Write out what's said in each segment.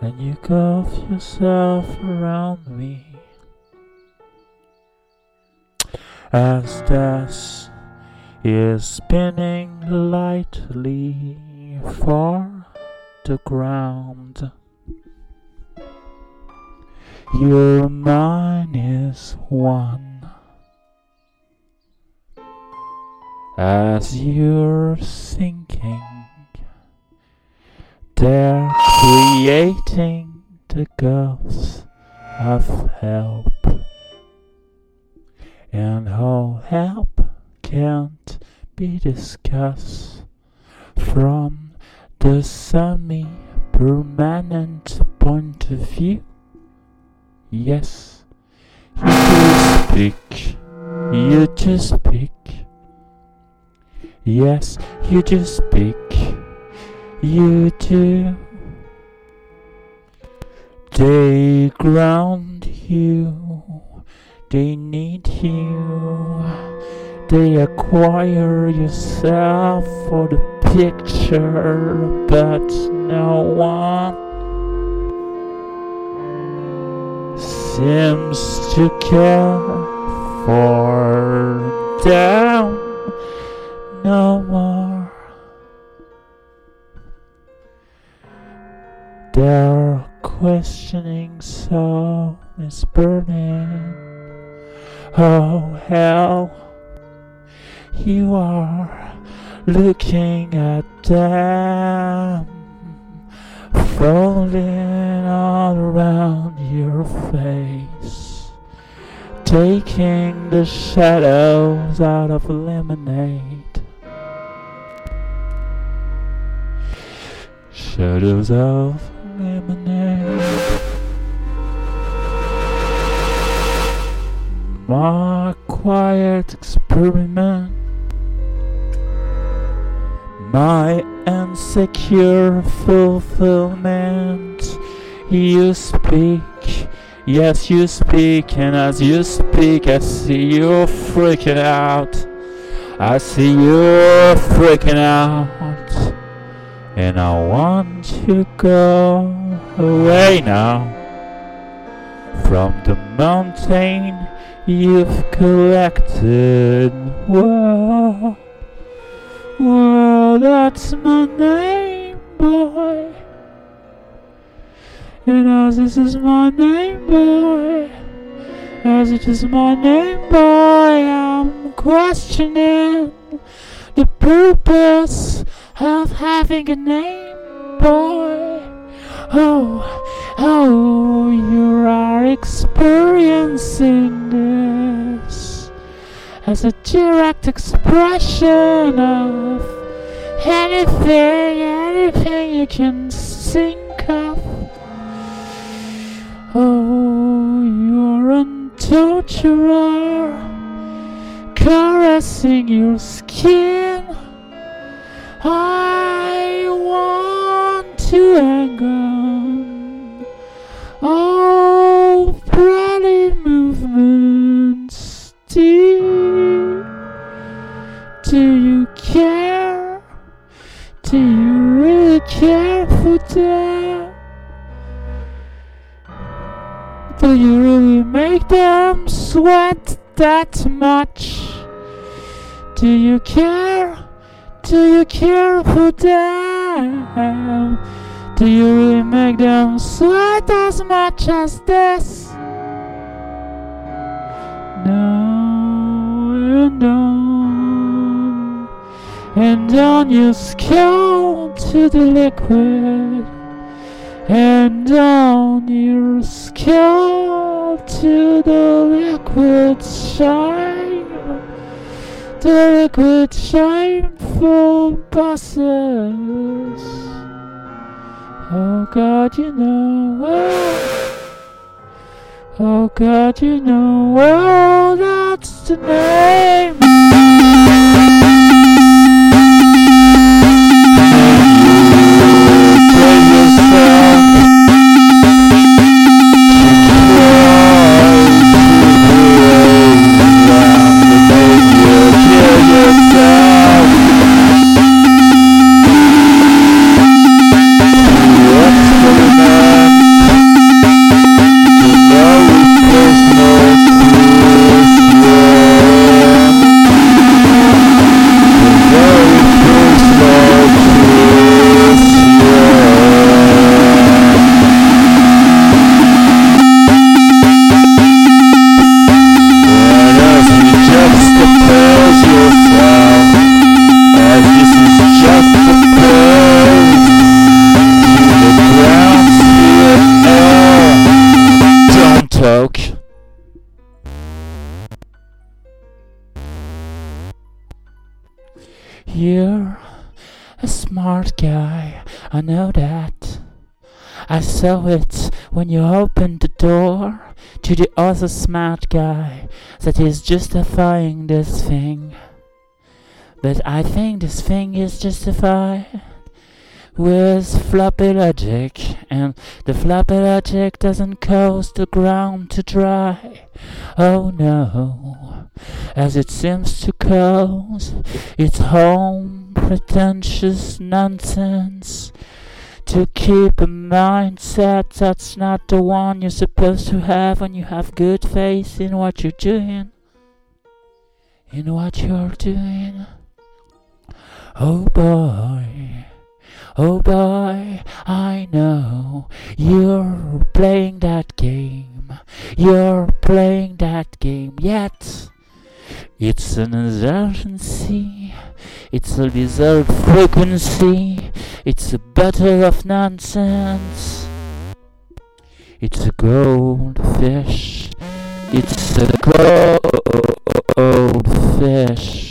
And you curve yourself around me as dust is spinning lightly for the ground. Your mind is one as you're sinking. They're creating the ghosts of help, and how help can't be discussed from the semi-permanent point of view. Yes, you just speak. You just speak. Yes, you just speak. You do. They ground you. They need you. They acquire yourself for the picture, but no one seems to care for them no more. Their questioning soul is burning. Oh hell, you are looking at them, falling all around your face, taking the shadows out of lemonade. Shadows of lemonade. My quiet experiment. My insecure fulfillment. You speak, yes, you speak, and as you speak, I see you freaking out. I see you freaking out. And I want to go away now from the mountain you've collected. Whoa, that's my name, boy. You know, this is my name, boy. As it is my name, boy, I'm questioning the purpose of having a name, boy. Oh, oh, you are experiencing this as a direct expression of anything, anything you can think of. Oh, you're torturer, caressing your skin. I want to hang on. Oh, pretty movements. Do, do you care? Do you really care for that? Do you really make them sweat that much? Do you care? Do you care for them? Do you really make them sweat as much as this? No, and on, and on you scale to the liquid, and on your scale to the liquid shine liquid shameful buses. Oh God, you know well. Oh God, you know well that's the name. I saw it when you opened the door to the other smart guy that is justifying this thing. But I think this thing is justified with floppy logic, and the floppy logic doesn't cause the ground to dry. Oh no, as it seems to cause its home pretentious nonsense to keep a mindset that's not the one you're supposed to have when you have good faith in what you're doing. In what you're doing. Oh boy. Oh boy, I know you're playing that game. You're playing that game yet. It's an urgency. It's a bizarre frequency. It's a battle of nonsense. It's a goldfish. It's a goldfish.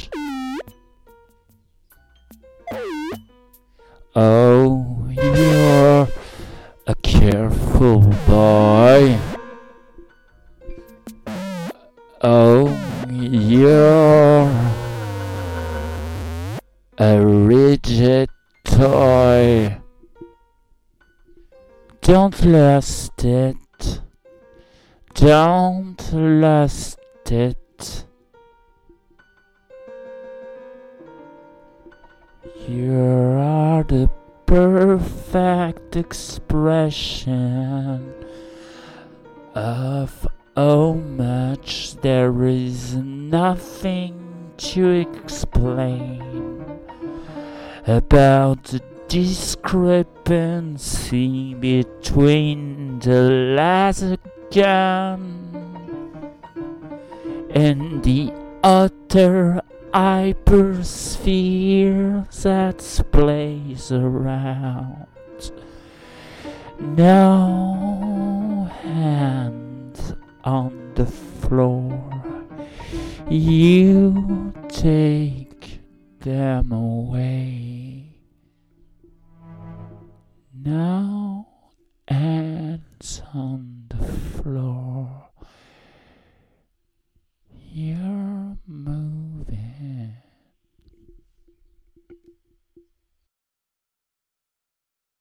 Lust it. Don't lust it. You are the perfect expression of how much there is nothing to explain about the discrepancy between the laser gun and the utter hypersphere that plays around. No hands on the floor. You take them away. No